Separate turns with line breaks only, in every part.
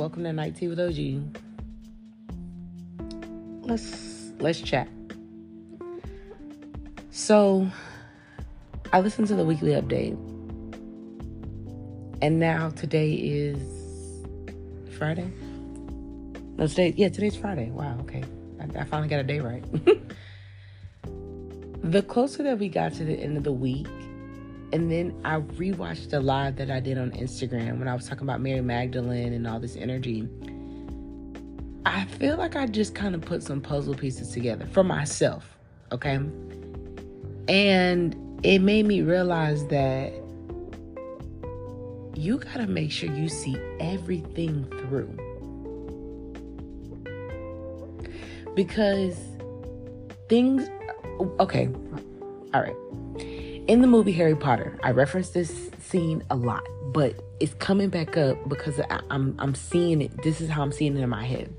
welcome to Night Tea with OG. Let's let's chat. So, I listened to the weekly update, and now today is Friday. No, today yeah, today's Friday. Wow, okay, I, I finally got a day right. the closer that we got to the end of the week, and then I rewatched the live that I did on Instagram when I was talking about Mary Magdalene and all this energy. I feel like I just kind of put some puzzle pieces together for myself, okay? And it made me realize that you got to make sure you see everything through. Because things, okay, all right in the movie Harry Potter, I reference this scene a lot, but it's coming back up because I, I'm I'm seeing it. This is how I'm seeing it in my head.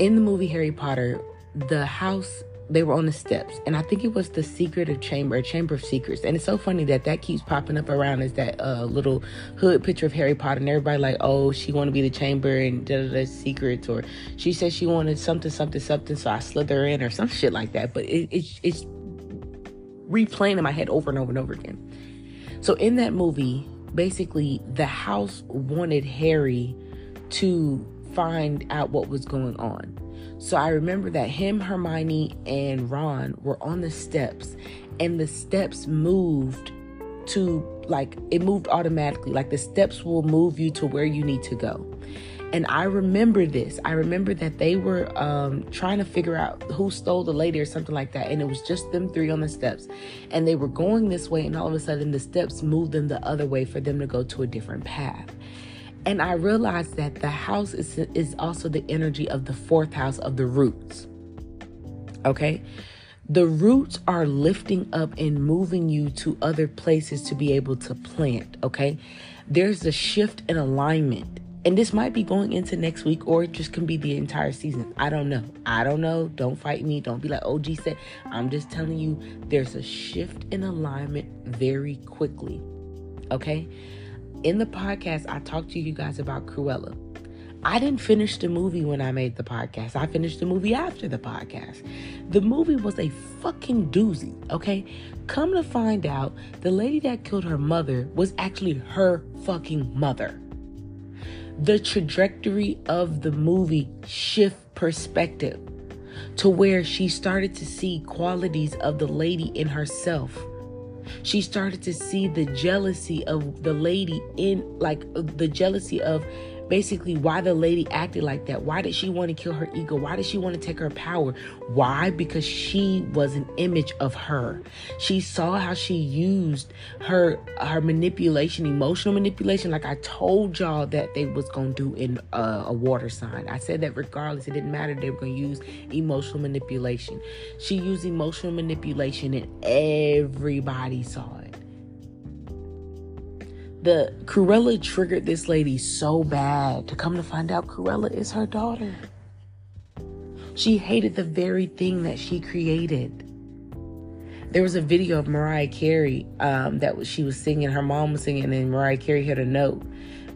In the movie Harry Potter, the house they were on the steps, and I think it was the Secret of Chamber, Chamber of Secrets. And it's so funny that that keeps popping up around is that uh, little hood picture of Harry Potter, and everybody like, oh, she want to be the Chamber and da da da secrets, or she said she wanted something something something, so I slither in or some shit like that. But it, it it's replaying in my head over and over and over again. So in that movie, basically the house wanted Harry to find out what was going on. So I remember that him, Hermione, and Ron were on the steps, and the steps moved to like it moved automatically. Like the steps will move you to where you need to go. And I remember this. I remember that they were um, trying to figure out who stole the lady or something like that. And it was just them three on the steps. And they were going this way, and all of a sudden the steps moved them the other way for them to go to a different path. And I realized that the house is, is also the energy of the fourth house of the roots. Okay? The roots are lifting up and moving you to other places to be able to plant. Okay? There's a shift in alignment and this might be going into next week or it just can be the entire season. I don't know. I don't know. Don't fight me. Don't be like OG said. I'm just telling you there's a shift in alignment very quickly. Okay? In the podcast, I talked to you guys about Cruella. I didn't finish the movie when I made the podcast. I finished the movie after the podcast. The movie was a fucking doozy, okay? Come to find out, the lady that killed her mother was actually her fucking mother the trajectory of the movie shift perspective to where she started to see qualities of the lady in herself. She started to see the jealousy of the lady in, like, the jealousy of basically why the lady acted like that. Why did she want to kill her ego? Why did she want to take her power? Why? Because she was an image of her. She saw how she used her her manipulation, emotional manipulation, like I told y'all that they was gonna do in a water sign. I said that regardless, it didn't matter. They were gonna use emotional manipulation. She used emotional manipulation, and everybody saw the Cruella triggered this lady so bad to come to find out Cruella is her daughter. She hated the very thing that she created. There was a video of Mariah Carey um, that she was singing. Her mom was singing, and Mariah Carey had a note.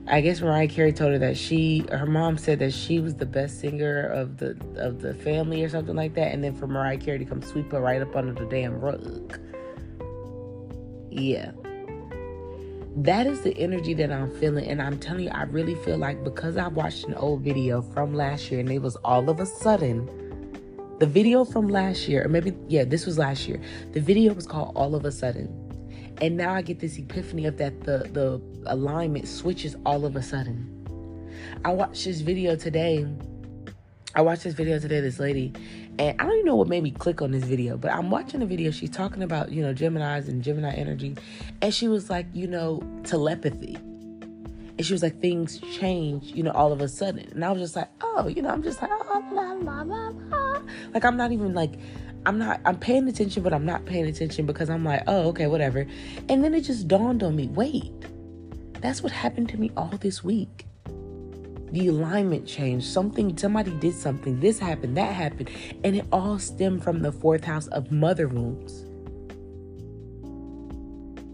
I guess Mariah Carey told her that she, her mom said that she was the best singer of the of the family or something like that, and then for Mariah Carey to come sweep her right up under the damn rug. Yeah that is the energy that I'm feeling. And I'm telling you, I really feel like because I watched an old video from last year and it was all of a sudden, the video from last year, or maybe, yeah, this was last year. The video was called All of a Sudden. And now I get this epiphany of that the, the alignment switches all of a sudden. I watched this video today. I watched this video today, this lady, and I don't even know what made me click on this video, but I'm watching a video. She's talking about, you know, Geminis and Gemini energy. And she was like, you know, telepathy. And she was like, things change, you know, all of a sudden. And I was just like, oh, you know, I'm just like, oh, la, la, la. Like, I'm not even like, I'm not, I'm paying attention, but I'm not paying attention because I'm like, oh, okay, whatever. And then it just dawned on me wait, that's what happened to me all this week the alignment changed. Something, somebody did something. This happened, that happened. And it all stemmed from the fourth house of mother wounds.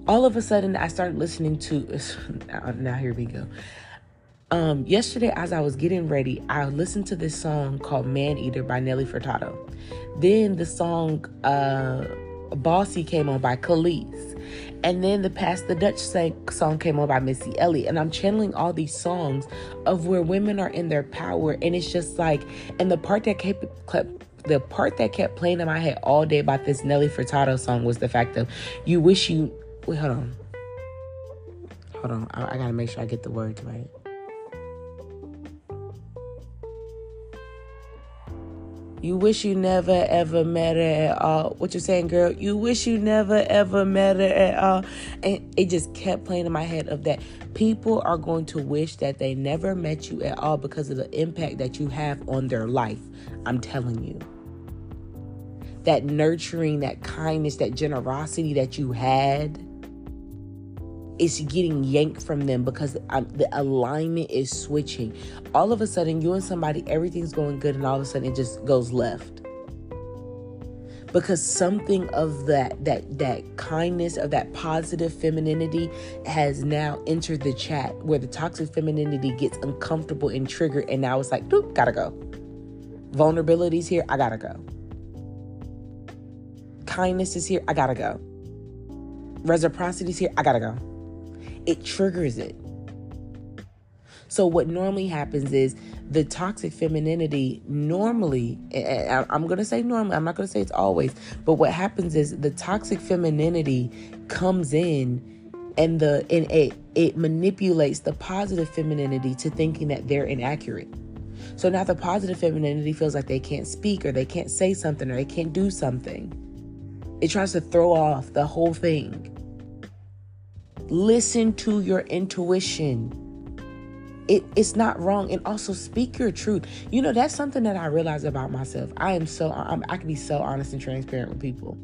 All of a sudden, I started listening to. Now, here we go. Um, yesterday, as I was getting ready, I listened to this song called Man Eater by Nelly Furtado. Then the song uh, Bossy came on by Kelis. And then the Pass That Dutch song came on by Missy Elliott. And I'm channeling all these songs of where women are in their power. And it's just like, and the part that kept, kept the part that kept playing in my head all day about this Nelly Furtado song was the fact of you wish you wait, hold on. Hold on. I, I gotta make sure I get the words right. You wish you never ever met her at all. What you're saying, girl? You wish you never ever met her at all. And it just kept playing in my head of that. People are going to wish that they never met you at all because of the impact that you have on their life. I'm telling you. That nurturing, that kindness, that generosity that you had is getting yanked from them because um, the alignment is switching. All of a sudden, you and somebody, everything's going good, and all of a sudden, it just goes left. Because something of that that that kindness of that positive femininity has now entered the chat where the toxic femininity gets uncomfortable and triggered and now it's like doop gotta go. Vulnerabilities here i gotta go. Kindness is here i gotta go. Reciprocity is here i gotta go it triggers it. So, what normally happens is the toxic femininity normally, eh, eh, I'm going to say normally, I'm not going to say it's always, but what happens is the toxic femininity comes in and the and it it manipulates the positive femininity to thinking that they're inaccurate. So now the positive femininity feels like they can't speak or they can't say something or they can't do something. It tries to throw off the whole thing. Listen to your intuition. It, it's not wrong and also speak your truth. You know that's something that i realize about myself. I am so I'm, i can be so honest and transparent with people.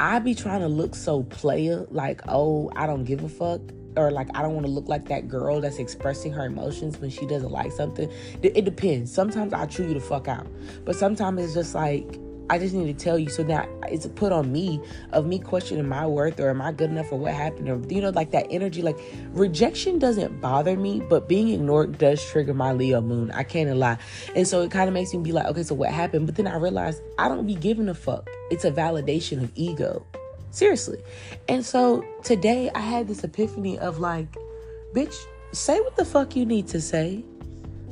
I be trying to look so player like oh i don't give a fuck or like i don't want to look like that girl that's expressing her emotions when she doesn't like something. It, it depends. Sometimes i chew you the fuck out but sometimes it's just like I just need to tell you so that it's put on me of me questioning my worth or am I good enough for what happened or you know like that energy like rejection doesn't bother me but being ignored does trigger my Leo moon. I can't lie. And so it kind of makes me be like okay so what happened? But then I realized I don't be giving a fuck. It's a validation of ego. Seriously. And so today I had this epiphany of like bitch say what the fuck you need to say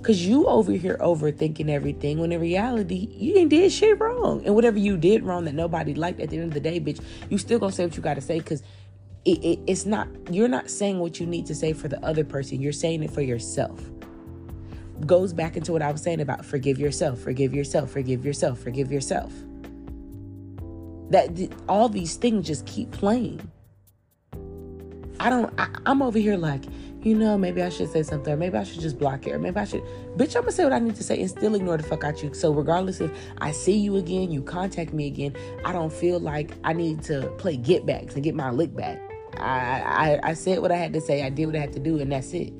Cause you over here overthinking everything when in reality you ain't did shit wrong. And whatever you did wrong that nobody liked at the end of the day, bitch, you still gonna say what you gotta say because it, it, it's not you're not saying what you need to say for the other person. You're saying it for yourself. Goes back into what I was saying about forgive yourself, forgive yourself, forgive yourself, forgive yourself. That all these things just keep playing. I don't I, I'm over here like you know, maybe I should say something, or maybe I should just block it, or maybe I should, bitch, I'm gonna say what I need to say and still ignore the fuck out you. So, regardless if I see you again, you contact me again, I don't feel like I need to play get backs and get my lick back. I, I, I said what I had to say, I did what I had to do, and that's it.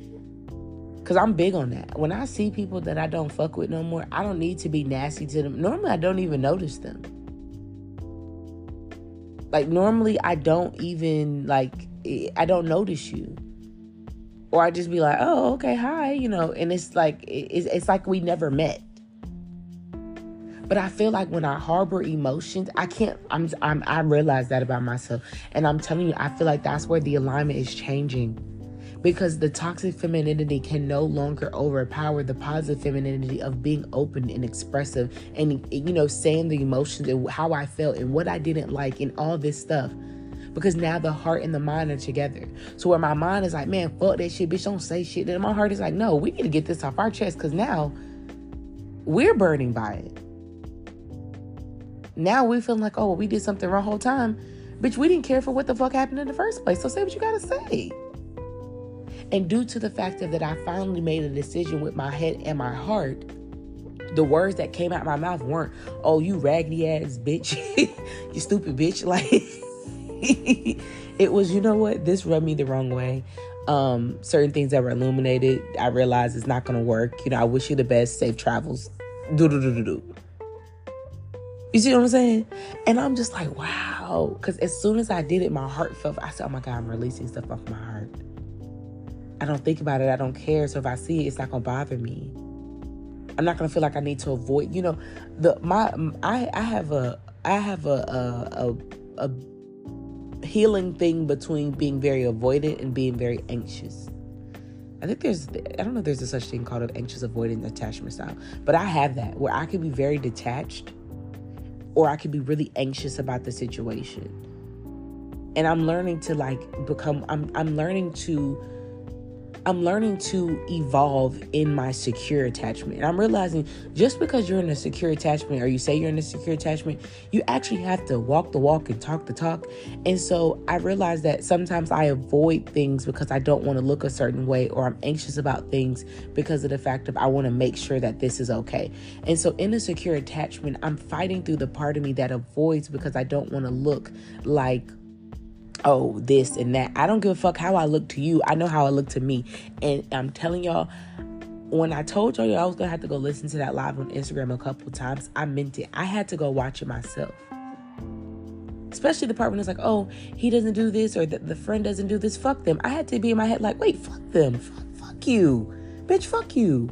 Cause I'm big on that. When I see people that I don't fuck with no more, I don't need to be nasty to them. Normally, I don't even notice them. Like normally, I don't even like I don't notice you or I just be like, oh, okay, hi, you know, and it's like it's, it's like we never met. But I feel like when I harbor emotions, I can't. I'm, I'm. I realize that about myself, and I'm telling you, I feel like that's where the alignment is changing, because the toxic femininity can no longer overpower the positive femininity of being open and expressive, and you know, saying the emotions and how I felt and what I didn't like and all this stuff because now the heart and the mind are together. So where my mind is like, man, fuck that shit, bitch, don't say shit. Then my heart is like, no, we need to get this off our chest because now we're burning by it. Now we feel like, oh, well, we did something wrong whole time. Bitch, we didn't care for what the fuck happened in the first place. So say what you gotta say. And due to the fact that I finally made a decision with my head and my heart, the words that came out my mouth weren't, oh, you raggedy ass bitch, you stupid bitch. Like it was, you know what? This rubbed me the wrong way. Um, certain things that were illuminated, I realized it's not gonna work. You know, I wish you the best, safe travels. Do do do do do. You see what I'm saying? And I'm just like, wow. Because as soon as I did it, my heart felt, I said, oh my God, I'm releasing stuff off my heart. I don't think about it. I don't care. So if I see it, it's not gonna bother me. I'm not gonna feel like I need to avoid. You know, the my I I have a I have a a a, a healing thing between being very avoidant and being very anxious. I think there's I don't know if there's a such thing called an anxious avoidant attachment style, but I have that where I can be very detached or I can be really anxious about the situation. And I'm learning to like become I'm I'm learning to I'm learning to evolve in my secure attachment. And I'm realizing just because you're in a secure attachment or you say you're in a secure attachment, you actually have to walk the walk and talk the talk. And so I realize that sometimes I avoid things because I don't want to look a certain way or I'm anxious about things because of the fact of I want to make sure that this is okay. And so in a secure attachment, I'm fighting through the part of me that avoids because I don't want to look like oh, this and that. I don't give a fuck how I look to you. I know how I look to me. And I'm telling y'all, when I told y'all I was gonna have to go listen to that live on Instagram a couple times, I meant it. I had to go watch it myself. Especially the part when it's like, oh, he doesn't do this or the, the friend doesn't do this. Fuck them. I had to be in my head like, wait, fuck them. Fuck, fuck you. Bitch, fuck you.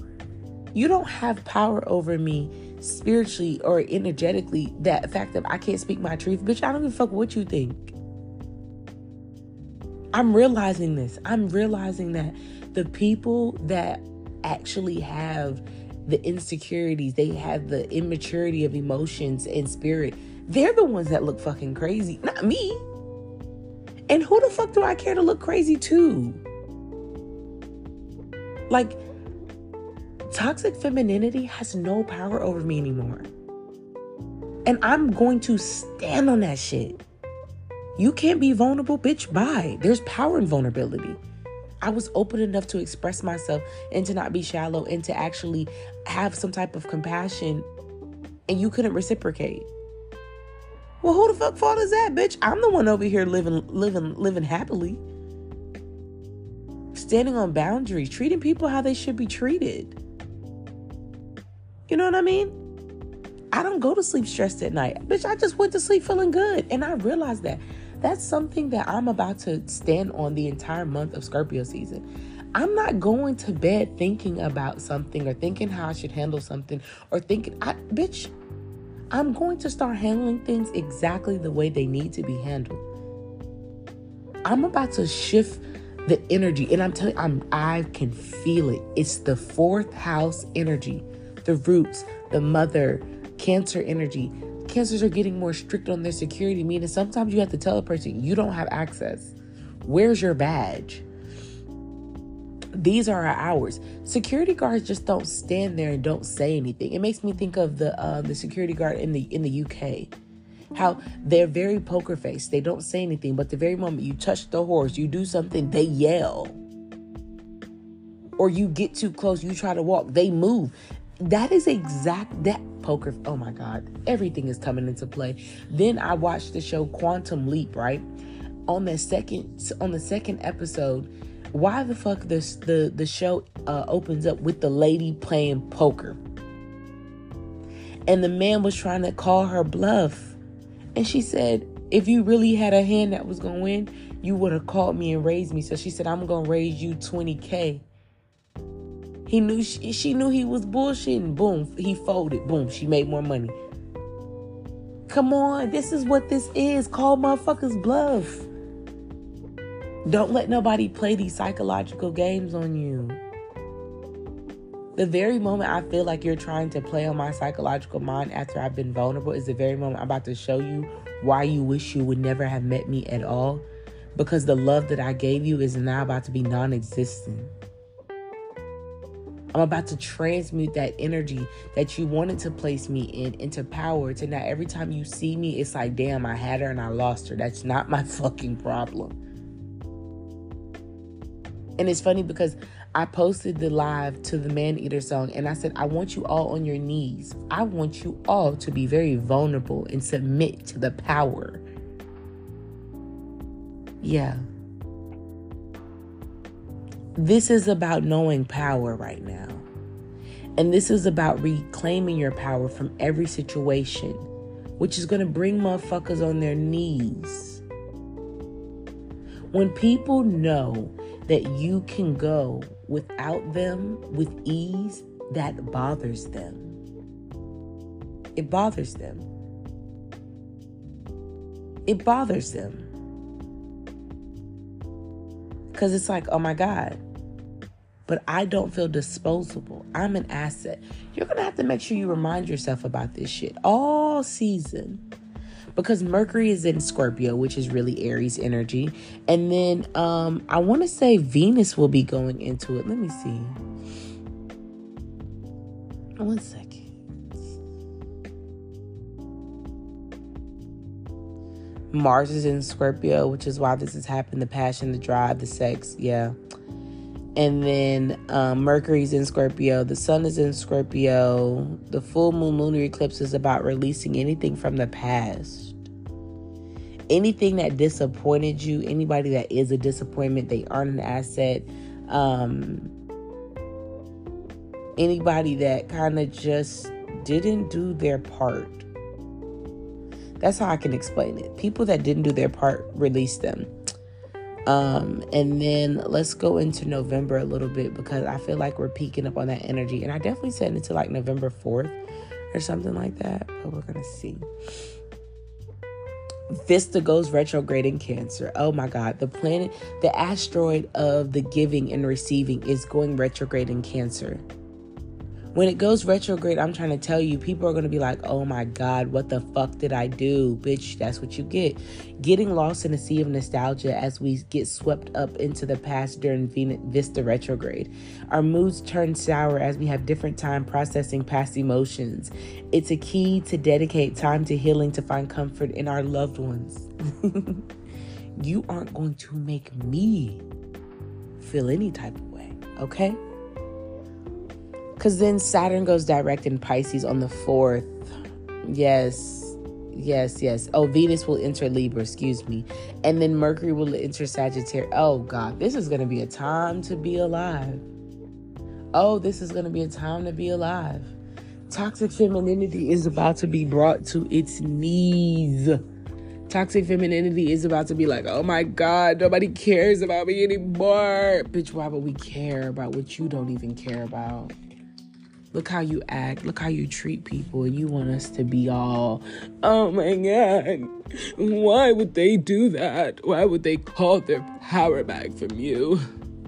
You don't have power over me spiritually or energetically. That fact that I can't speak my truth, bitch, I don't give a fuck what you think. I'm realizing this. I'm realizing that the people that actually have the insecurities, they have the immaturity of emotions and spirit, they're the ones that look fucking crazy, not me. And who the fuck do I care to look crazy to? Like, toxic femininity has no power over me anymore. And I'm going to stand on that shit. You can't be vulnerable, bitch. Bye. There's power in vulnerability. I was open enough to express myself and to not be shallow and to actually have some type of compassion, and you couldn't reciprocate. Well, who the fuck fault is that, bitch? I'm the one over here living, living, living happily. Standing on boundaries, treating people how they should be treated. You know what I mean? I don't go to sleep stressed at night. Bitch, I just went to sleep feeling good. And I realized that. That's something that I'm about to stand on the entire month of Scorpio season. I'm not going to bed thinking about something or thinking how I should handle something or thinking, I, bitch, I'm going to start handling things exactly the way they need to be handled. I'm about to shift the energy, and I'm telling I'm I can feel it. It's the fourth house energy, the roots, the mother, cancer energy cancers are getting more strict on their security, meaning sometimes you have to tell a person you don't have access. Where's your badge? These are our hours. Security guards just don't stand there and don't say anything. It makes me think of the uh, the security guard in the in the UK. How they're very poker faced. They don't say anything, but the very moment you touch the horse, you do something, they yell. Or you get too close, you try to walk, they move. That is exact that poker. Oh my God, everything is coming into play. Then I watched the show Quantum Leap, right? On the second on the second episode, why the fuck this the the show uh, opens up with the lady playing poker, and the man was trying to call her bluff, and she said, "If you really had a hand that was gonna win, you would have called me and raised me." So she said, "I'm gonna raise you 20k." He knew she, she knew he was bullshitting. Boom, he folded. Boom, she made more money. Come on, this is what this is. Call motherfuckers bluff. Don't let nobody play these psychological games on you. The very moment I feel like you're trying to play on my psychological mind after I've been vulnerable is the very moment I'm about to show you why you wish you would never have met me at all. Because the love that I gave you is now about to be non existent. I'm about to transmute that energy that you wanted to place me in into power to now every time you see me, it's like, damn, I had her and I lost her. That's not my fucking problem. And it's funny because I posted the live to the Man Eater song and I said, I want you all on your knees. I want you all to be very vulnerable and submit to the power. Yeah. This is about knowing power right now. And this is about reclaiming your power from every situation, which is going to bring motherfuckers on their knees. When people know that you can go without them with ease, that bothers them. It bothers them. It bothers them. Because it's like, oh my God, but I don't feel disposable. I'm an asset. You're going to have to make sure you remind yourself about this shit all season because Mercury is in Scorpio, which is really Aries energy. And then um I want to say Venus will be going into it. Let me see. One second. Mars is in Scorpio, which is why this has happened the passion, the drive, the sex. Yeah. And then um, Mercury's in Scorpio. The sun is in Scorpio. The full moon lunar eclipse is about releasing anything from the past. Anything that disappointed you, anybody that is a disappointment, they aren't an asset. Um, anybody that kind of just didn't do their part. That's how I can explain it. People that didn't do their part, release them. Um, and then let's go into November a little bit because I feel like we're peaking up on that energy. And I definitely said into like November 4th or something like that. But we're gonna see. Vesta goes retrograde in Cancer. Oh my God. The planet, the asteroid of the giving and receiving is going retrograde in Cancer. When it goes retrograde, I'm trying to tell you, people are going to be like, oh my God, what the fuck did I do? Bitch, that's what you get. Getting lost in a sea of nostalgia as we get swept up into the past during Vesta retrograde. Our moods turn sour as we have different time processing past emotions. It's a key to dedicate time to healing to find comfort in our loved ones. you aren't going to make me feel any type of way, okay? Because then Saturn goes direct in Pisces on the 4th. Yes, yes, yes. Oh, Venus will enter Libra, excuse me. And then Mercury will enter Sagittarius. Oh, God, this is going to be a time to be alive. Oh, this is going to be a time to be alive. Toxic femininity is about to be brought to its knees. Toxic femininity is about to be like, oh my God, nobody cares about me anymore. Bitch, why would we care about what you don't even care about? Look how you act. Look how you treat people. And you want us to be all, oh my God, why would they do that? Why would they call their power back from you?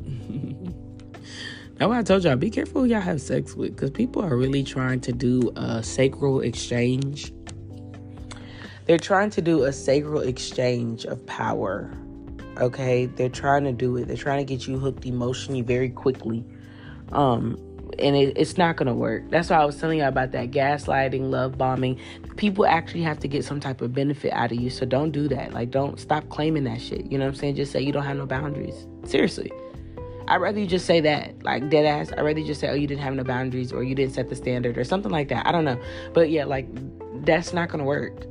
That's why I told y'all be careful who y'all have sex with because people are really trying to do a sacral exchange. They're trying to do a sacral exchange of power. Okay? They're trying to do it. They're trying to get you hooked emotionally very quickly. Um, and it, it's not going to work. That's why I was telling you about that gaslighting, love bombing. People actually have to get some type of benefit out of you. So don't do that. Like, don't stop claiming that shit. You know what I'm saying? Just say you don't have no boundaries. Seriously. I'd rather you just say that, like dead ass. I'd rather you just say, oh, you didn't have no boundaries or you didn't set the standard or something like that. I don't know. But yeah, like, that's not going to work.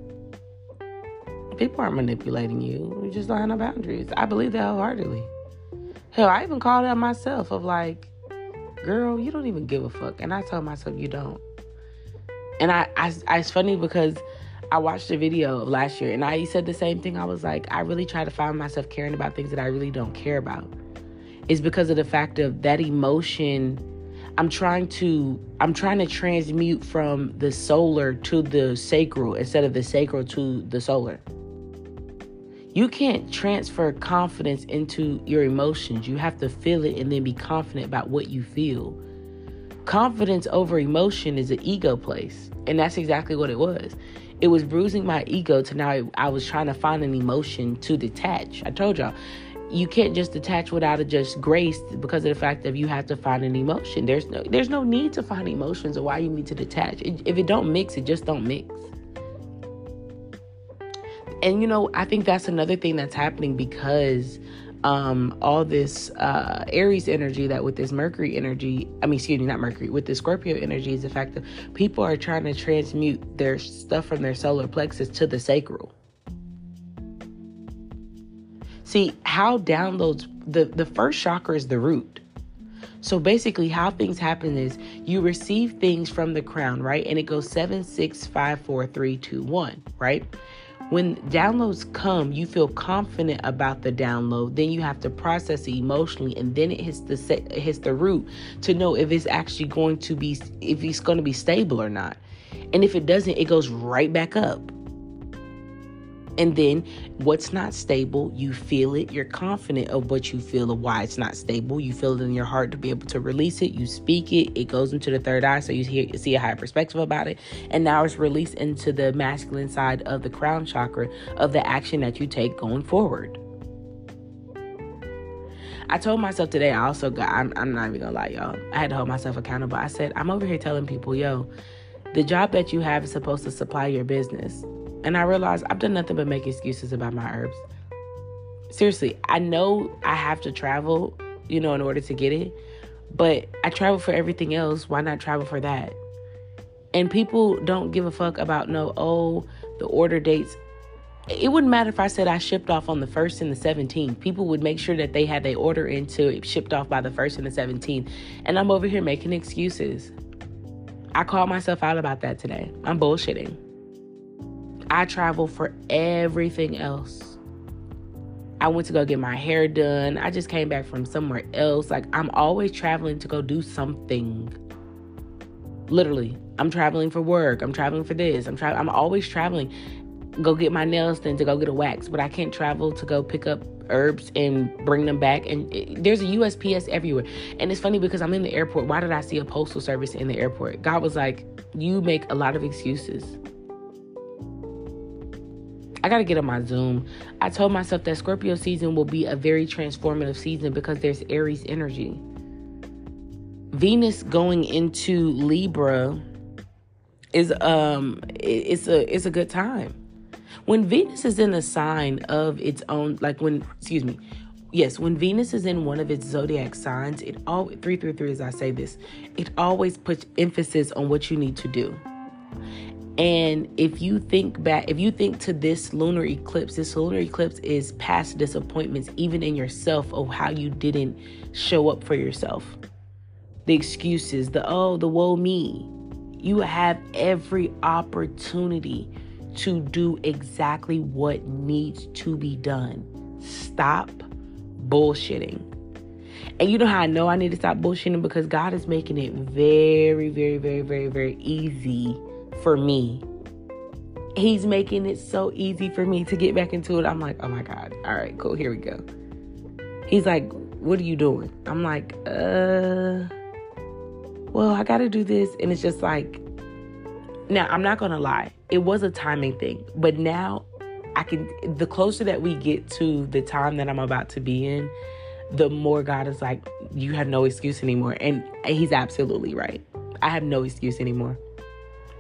People aren't manipulating you. You just don't have no boundaries. I believe that wholeheartedly. Hell, I even called out myself of like, girl, you don't even give a fuck. And I told myself, you don't. And I, I, I it's funny because I watched a video of last year and I said the same thing. I was like, I really try to find myself caring about things that I really don't care about. It's because of the fact of that emotion. I'm trying to I'm trying to transmute from the solar to the sacral instead of the sacral to the solar. You can't transfer confidence into your emotions. You have to feel it and then be confident about what you feel. Confidence over emotion is an ego place. And that's exactly what it was. It was bruising my ego to now I was trying to find an emotion to detach. I told y'all, you can't just detach without a just grace because of the fact that you have to find an emotion. There's no there's no need to find emotions or why you need to detach. If it don't mix, it just don't mix and you know, I think that's another thing that's happening because um, all this uh, Aries energy that with this Mercury energy, I mean, excuse me, not Mercury, with the Scorpio energy is the fact that people are trying to transmute their stuff from their solar plexus to the sacral. See, how downloads the, the first chakra is the root. So basically, how things happen is you receive things from the crown, right? And it goes seven, six, five, four, three, two, one, right? When downloads come, you feel confident about the download. Then you have to process it emotionally, and then it hits the set, it hits the root to know if it's actually going to be if it's going to be stable or not. And if it doesn't, it goes right back up. And then what's not stable, you feel it. You're confident of what you feel of why it's not stable. You feel it in your heart to be able to release it. You speak it. It goes into the third eye, so you hear, see a higher perspective about it. And now it's released into the masculine side of the crown chakra of the action that you take going forward. I told myself today, I also got, I'm, I'm not even gonna lie, y'all. I had to hold myself accountable. I said, I'm over here telling people, yo, the job that you have is supposed to supply your business. And I realized I've done nothing but make excuses about my herbs. Seriously, I know I have to travel, you know, in order to get it, but I travel for everything else. Why not travel for that? And people don't give a fuck about no, oh, the order dates. It wouldn't matter if I said I shipped off on the 1st and the 17th. People would make sure that they had their order into shipped off by the 1st and the 17th. And I'm over here making excuses. I called myself out about that today. I'm bullshitting. I travel for everything else. I went to go get my hair done. I just came back from somewhere else. Like, I'm always traveling to go do something. Literally, I'm traveling for work. I'm traveling for this. I'm traveling. I'm always traveling. Go get my nails done to go get a wax, but I can't travel to go pick up herbs and bring them back. And it, there's a USPS everywhere. And it's funny because I'm in the airport. Why did I see a postal service in the airport? God was like, You make a lot of excuses. I got to get on my Zoom. I told myself that Scorpio season will be a very transformative season because there's Aries energy. Venus going into Libra is um it's a it's a good time. When Venus is in a sign of its own, like when, excuse me, yes, when Venus is in one of its zodiac signs, it all three three three as I say this, it always puts emphasis on what you need to do. And if you think back, if you think to this lunar eclipse, this lunar eclipse is past disappointments, even in yourself, of how you didn't show up for yourself. The excuses, the oh, the woe me. You have every opportunity to do exactly what needs to be done. Stop bullshitting. And you know how I know I need to stop bullshitting? Because God is making it very, very, very, very, very easy for me. He's making it so easy for me to get back into it. I'm like, oh my God. All right, cool. Here we go. He's like, what are you doing? I'm like, uh, well, I got to do this. And it's just like, now, I'm not going to lie, it was a timing thing, but now I can, the closer that we get to the time that I'm about to be in, the more God is like, you have no excuse anymore. And He's absolutely right. I have no excuse anymore.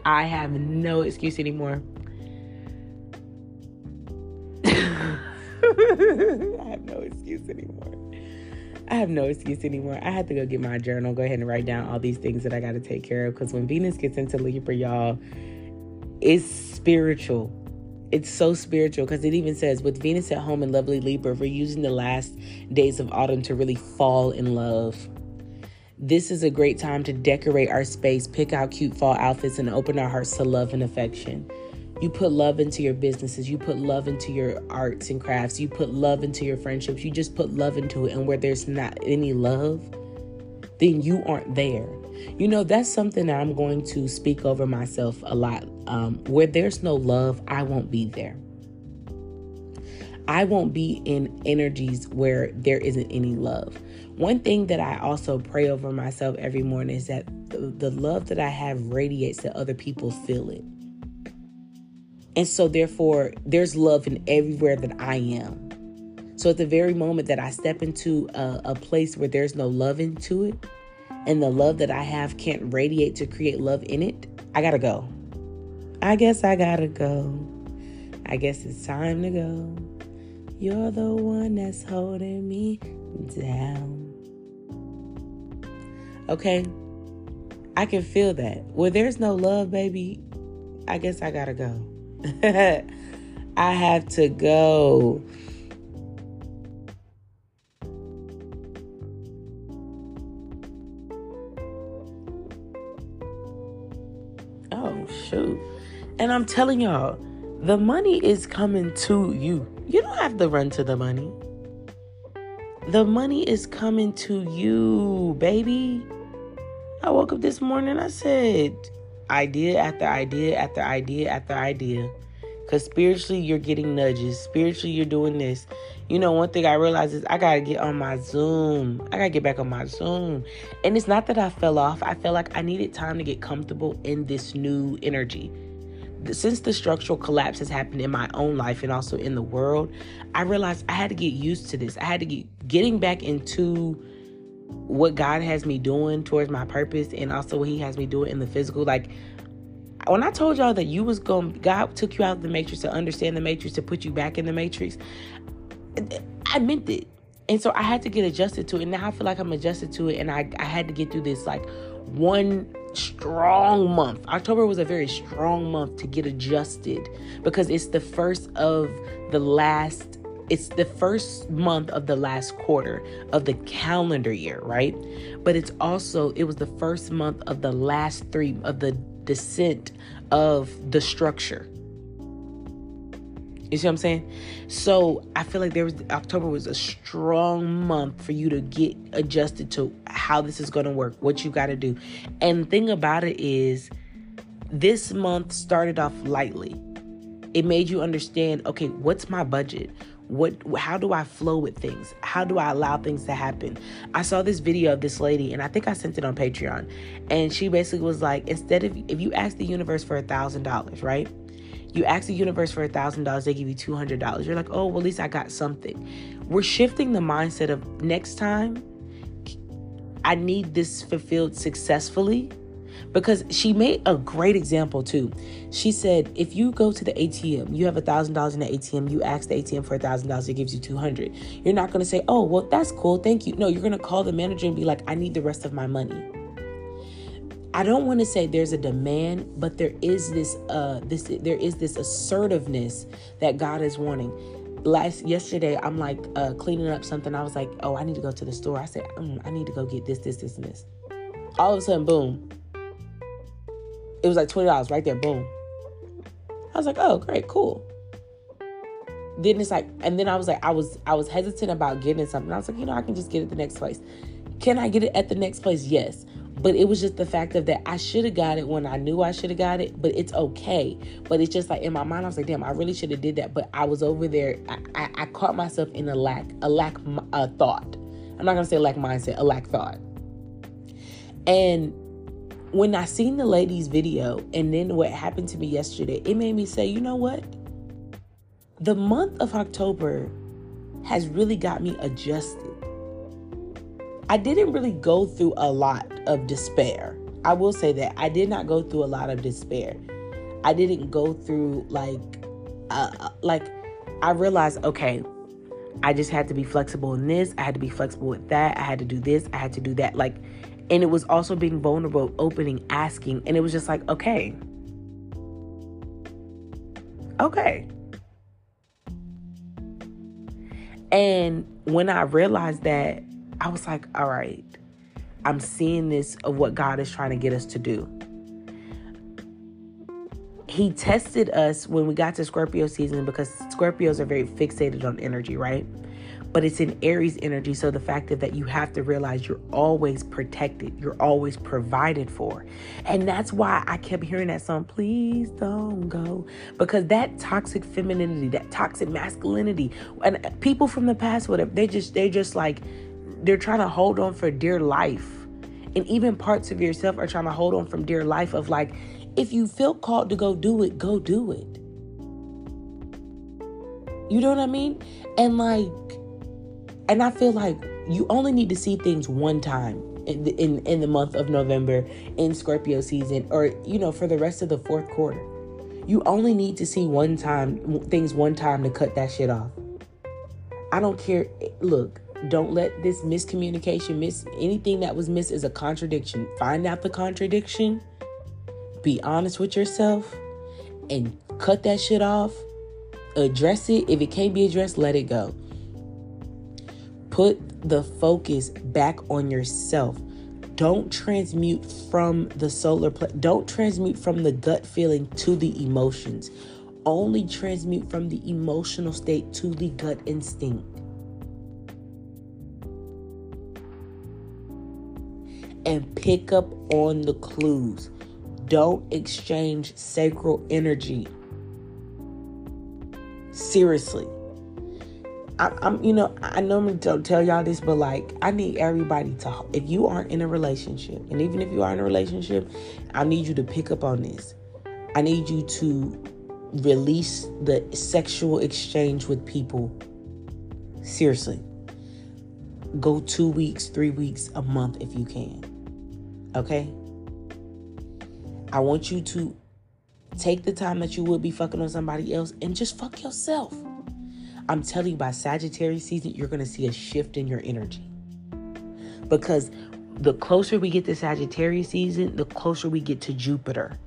I have no excuse anymore. I have no excuse anymore. I have no excuse anymore. I had to go get my journal, go ahead and write down all these things that I got to take care of. Because when Venus gets into Libra, y'all, it's spiritual. It's so spiritual because it even says, with Venus at home in lovely Libra, we're using the last days of autumn to really fall in love. This is a great time to decorate our space, pick out cute fall outfits, and open our hearts to love and affection. You put love into your businesses. You put love into your arts and crafts. You put love into your friendships. You just put love into it. And where there's not any love, then you aren't there. You know, that's something that I'm going to speak over myself a lot. Um, where there's no love, I won't be there. I won't be in energies where there isn't any love. One thing that I also pray over myself every morning is that the, love that I have radiates that other people feel it. And so, therefore, there's love in everywhere that I am. So, at the very moment that I step into a, a, place where there's no love into it, and the love that I have can't radiate to create love in it, I gotta go. I guess I gotta go. I guess it's time to go. You're the one that's holding me down. Okay? I can feel that. Where there's no love, baby, I guess I gotta go. I have to go. Oh, shoot. And I'm telling y'all, The money is coming to you. You don't have to run to the money. The money is coming to you, baby. I woke up this morning, I said, idea after idea after idea after idea. Because spiritually, you're getting nudges. Spiritually, you're doing this. You know, one thing I realized is I got to get on my Zoom. I got to get back on my Zoom. And it's not that I fell off. I felt like I needed time to get comfortable in this new energy since the structural collapse has happened in my own life and also in the world, I realized I had to get used to this. I had to get getting back into what God has me doing towards my purpose and also what he has me doing in the physical. Like when I told y'all that you was going God took you out of the matrix to understand the matrix to put you back in the matrix, I meant it. And so I had to get adjusted to it. And now I feel like I'm adjusted to it and I, I had to get through this like one strong month. October was a very strong month to get adjusted because it's the first of the last it's the first month of the last quarter of the calendar year, right? But it's also it was the first month of the last 3 of the descent of the structure. You see what I'm saying? So I feel like there was October was a strong month for you to get adjusted to how this is going to work, what you got to do. And thing about it is, this month started off lightly. It made you understand, okay, what's my budget? What how do I flow with things? How do I allow things to happen? I saw this video of this lady and I think I sent it on Patreon. And she basically was like, instead of if you ask the universe for a thousand dollars, right? You ask the universe for a thousand dollars, they give you two hundred dollars. You're like, oh, well, at least I got something. We're shifting the mindset of next time. I need this fulfilled successfully because she made a great example too. She said, if you go to the ATM, you have a thousand dollars in the ATM, you ask the ATM for a thousand dollars, it gives you two hundred. You're not gonna say, oh, well, that's cool, thank you. No, you're gonna call the manager and be like, I need the rest of my money. I don't want to say there's a demand, but there is this uh this there is this assertiveness that God is wanting. Last yesterday, I'm like uh cleaning up something. I was like, oh, I need to go to the store. I said, mm, I need to go get this, this, this, and this. All of a sudden, boom. It was like twenty dollars right there. Boom. I was like, oh, great, cool. Then it's like, and then I was like, I was I was hesitant about getting something. I was like, you know, I can just get it the next place. Can I get it at the next place? Yes. But it was just the fact of that I should have got it when I knew I should have got it, but it's okay. But it's just like in my mind, I was like, damn, I really should have did that. But I was over there. I, I, I caught myself in a lack, a lack a thought. I'm not gonna say lack mindset, a lack thought. And when I seen the lady's video, and then what happened to me yesterday, it made me say, you know what? The month of October has really got me adjusted. I didn't really go through a lot of despair. I will say that I did not go through a lot of despair. I didn't go through like uh, uh, like I realized okay, I just had to be flexible in this, I had to be flexible with that, I had to do this, I had to do that like and it was also being vulnerable, opening, asking, and it was just like, okay. Okay. And when I realized that, I was like, all right, I'm seeing this of what God is trying to get us to do. He tested us when we got to Scorpio season because Scorpios are very fixated on energy, right? But it's in Aries energy. So the fact of that you have to realize you're always protected, you're always provided for. And that's why I kept hearing that song, please don't go. Because that toxic femininity, that toxic masculinity, and people from the past, whatever, they just they just like they're trying to hold on for dear life. And even parts of yourself are trying to hold on from dear life of like, if you feel called to go do it, go do it. You know what I mean? And like, and I feel like you only need to see things one time in the, in, in the month of November in Scorpio season, or you know, for the rest of the fourth quarter. You only need to see one time things one time to cut that shit off. I don't care. Look, don't let this miscommunication miss anything that was missed is a contradiction. Find out the contradiction, be honest with yourself, and cut that shit off. Address it. If it can't be addressed, let it go. Put the focus back on yourself. Don't transmute from the solar pl- don't transmute from the gut feeling to the emotions. only transmute from the emotional state to the gut instinct. And pick up on the clues. Don't exchange sacral energy. Seriously. I, am you know, I normally don't tell y'all this, but like, I need everybody to, if you aren't in a relationship, and even if you are in a relationship, I need you to pick up on this. I need you to release the sexual exchange with people. Seriously. Go two weeks, three weeks, a month if you can. Okay? I want you to take the time that you would be fucking on somebody else and just fuck yourself. I'm telling you, by Sagittarius season, you're going to see a shift in your energy. Because the closer we get to Sagittarius season, the closer we get to Jupiter.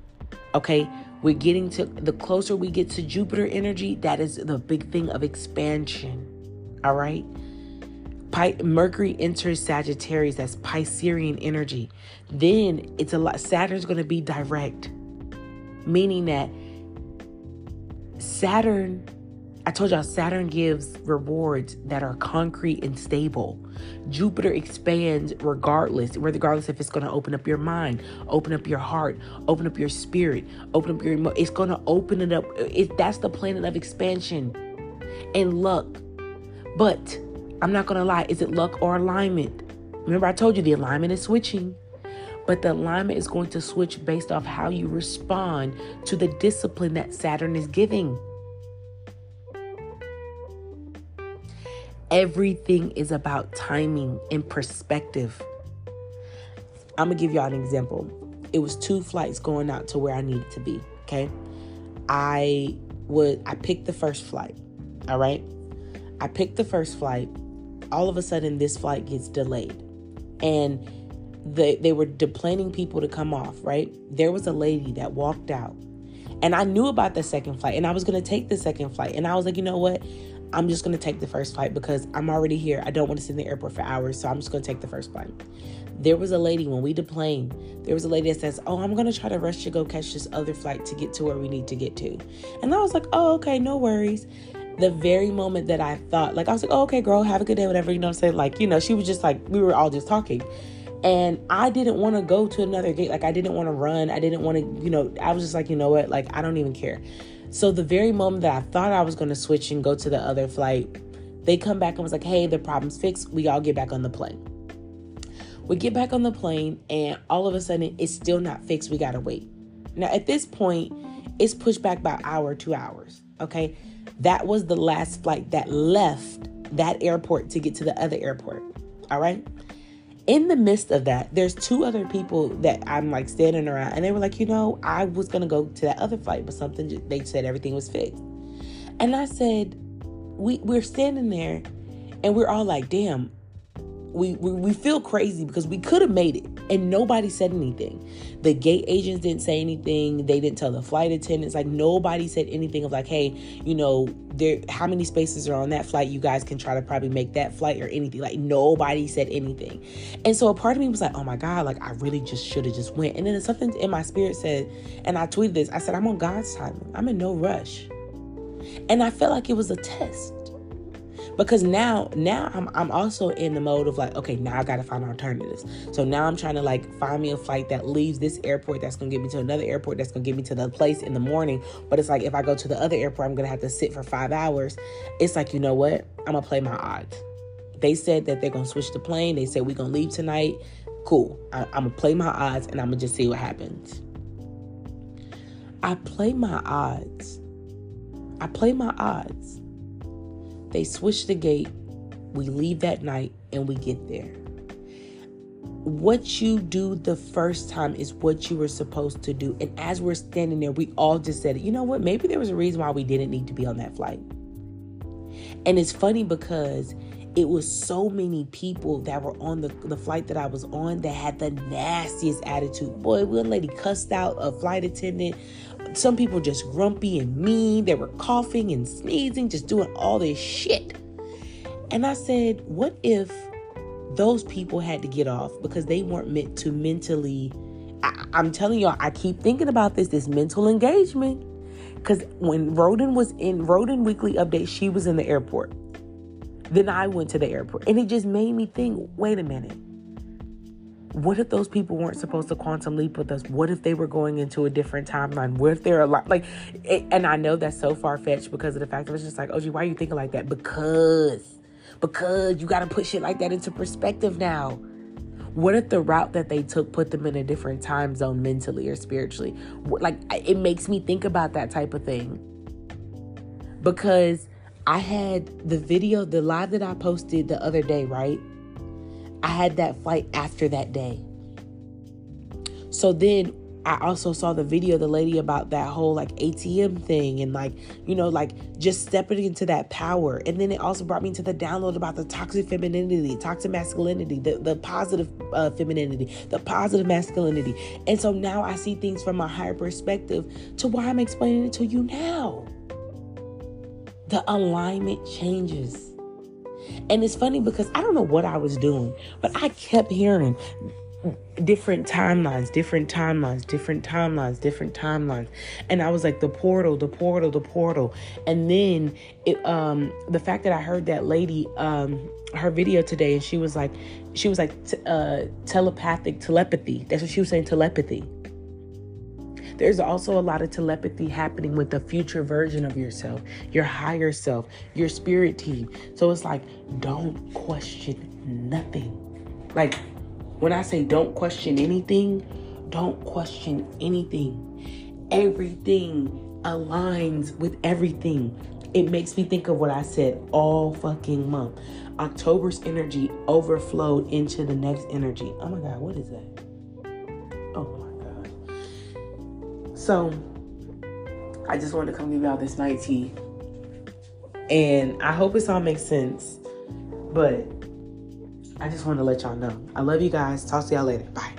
Okay? We're getting to the closer we get to Jupiter energy, that is the big thing of expansion. All right? Mercury enters Sagittarius, that's Piscean energy. Then it's a lot, Saturn's going to be direct, meaning that Saturn I told y'all Saturn gives rewards that are concrete and stable. Jupiter expands regardless, regardless if it's going to open up your mind, open up your heart, open up your spirit, open up your emo- it's going to open it up. It, that's the planet of expansion and luck. But I'm not going to lie, is it luck or alignment? Remember I told you the alignment is switching. But the alignment is going to switch based off how you respond to the discipline that Saturn is giving. Everything is about timing and perspective. I'm gonna give y'all an example. It was two flights going out to where I needed to be. Okay. I would I picked the first flight. All right. I picked the first flight. All of a sudden this flight gets delayed. And they they were deplaning people to come off, right? There was a lady that walked out. And I knew about the second flight and I was going to take the second flight. And I was like, you know what? I'm just gonna take the first flight because I'm already here. I don't want to sit in the airport for hours, so I'm just gonna take the first flight. There was a lady when we deplaned, there was a lady that says, Oh, I'm gonna try to rush to go catch this other flight to get to where we need to get to. And I was like, Oh, okay, no worries. The very moment that I thought, like, I was like, oh, okay, girl, have a good day, whatever, you know I'm saying? Like, you know, she was just like, we were all just talking. And I didn't want to go to another gate. Like, I didn't want to run. I didn't want to, you know, I was just like, you know what? Like, I don't even care. So the very moment that I thought I was going to switch and go to the other flight, they come back and was like, "Hey, the problem's fixed. We all get back on the plane." We get back on the plane and all of a sudden it's still not fixed. We got to wait. Now at this point, it's pushed back by hour, 2 hours, okay? That was the last flight that left that airport to get to the other airport. All right? in the midst of that, there's two other people that I'm like standing around, and they were like, you know, I was gonna go to that other flight, but something they said everything was fixed. And I said, we we're standing there, and we're all like, damn, we, we, feel crazy because we could have made it and nobody said anything. The gate agents didn't say anything. They didn't tell the flight attendants. Like nobody said anything of like, hey, you know, there how many spaces are on that flight? You guys can try to probably make that flight or anything. Like nobody said anything. And so a part of me was like, oh my God, like I really just should have just went. And then something in my spirit said, and I tweeted this, I said, I'm on God's timing. I'm in no rush. And I felt like it was a test because now now I'm, I'm also in the mode of like okay now i gotta find alternatives. So now i'm trying to like find me a flight that leaves this airport that's gonna get me to another airport that's gonna get me to the place in the morning. But it's like if i go to the other airport i'm gonna have to sit for five hours. It's like you know what? I'm gonna play my odds. They said that they're gonna switch the plane. They said we're gonna leave tonight. Cool. I, i'm gonna play my odds and i'm gonna just see what happens. I play my odds. I play my odds they switch the gate. We leave that night and we get there. What you do the first time is what you were supposed to do. And as we're standing there, we all just said, you know what? Maybe there was a reason why we didn't need to be on that flight. And it's funny because it was so many people that were on the, the flight that I was on that had the nastiest attitude. Boy, one lady cussed out a flight attendant. Some people just grumpy and mean. They were coughing and sneezing, just doing all this shit. And I said, what if those people had to get off because they weren't meant to mentally. I, am telling y'all, I keep thinking about this, this mental engagement. Because when Roden was in Roden Weekly Update, she was in the airport. Then I went to the airport. And it just made me think wait a minute. What if those people weren't supposed to quantum leap with us? What if they were going into a different timeline? What if they're a lot like, it, and I know that's so far fetched because of the fact that it's just like, oh, gee, why are you thinking like that? Because, because you got to put shit like that into perspective now. What if the route that they took put them in a different time zone mentally or spiritually? Like, it makes me think about that type of thing. Because I had the video, the live that I posted the other day, right? I had that flight after that day. So then I also saw the video the lady about that whole like ATM thing and like, you know, like just stepping into that power. And then it also brought me to the download about the toxic femininity, toxic masculinity, the, the positive uh, femininity, the positive masculinity. And so now I see things from a higher perspective to why I'm explaining it to you now the alignment changes. And it's funny because I don't know what I was doing, but I kept hearing different timelines, different timelines, different timelines, different timelines. And I was like the portal, the portal, the portal. And then it um the fact that I heard that lady um her video today and she was like she was like t- uh telepathic telepathy. That's what she was saying telepathy. There's also a lot of telepathy happening with the future version of yourself, your higher self, your spirit team. So it's like, don't question nothing. Like, when I say don't question anything, don't question anything. Everything aligns with everything. It makes me think of what I said all fucking month. October's energy overflowed into the next energy. Oh my God, what is that? So I just wanted to come give y'all this night tea. And I hope this all makes sense. But I just want to let y'all know. I love you guys. Talk to y'all later. Bye.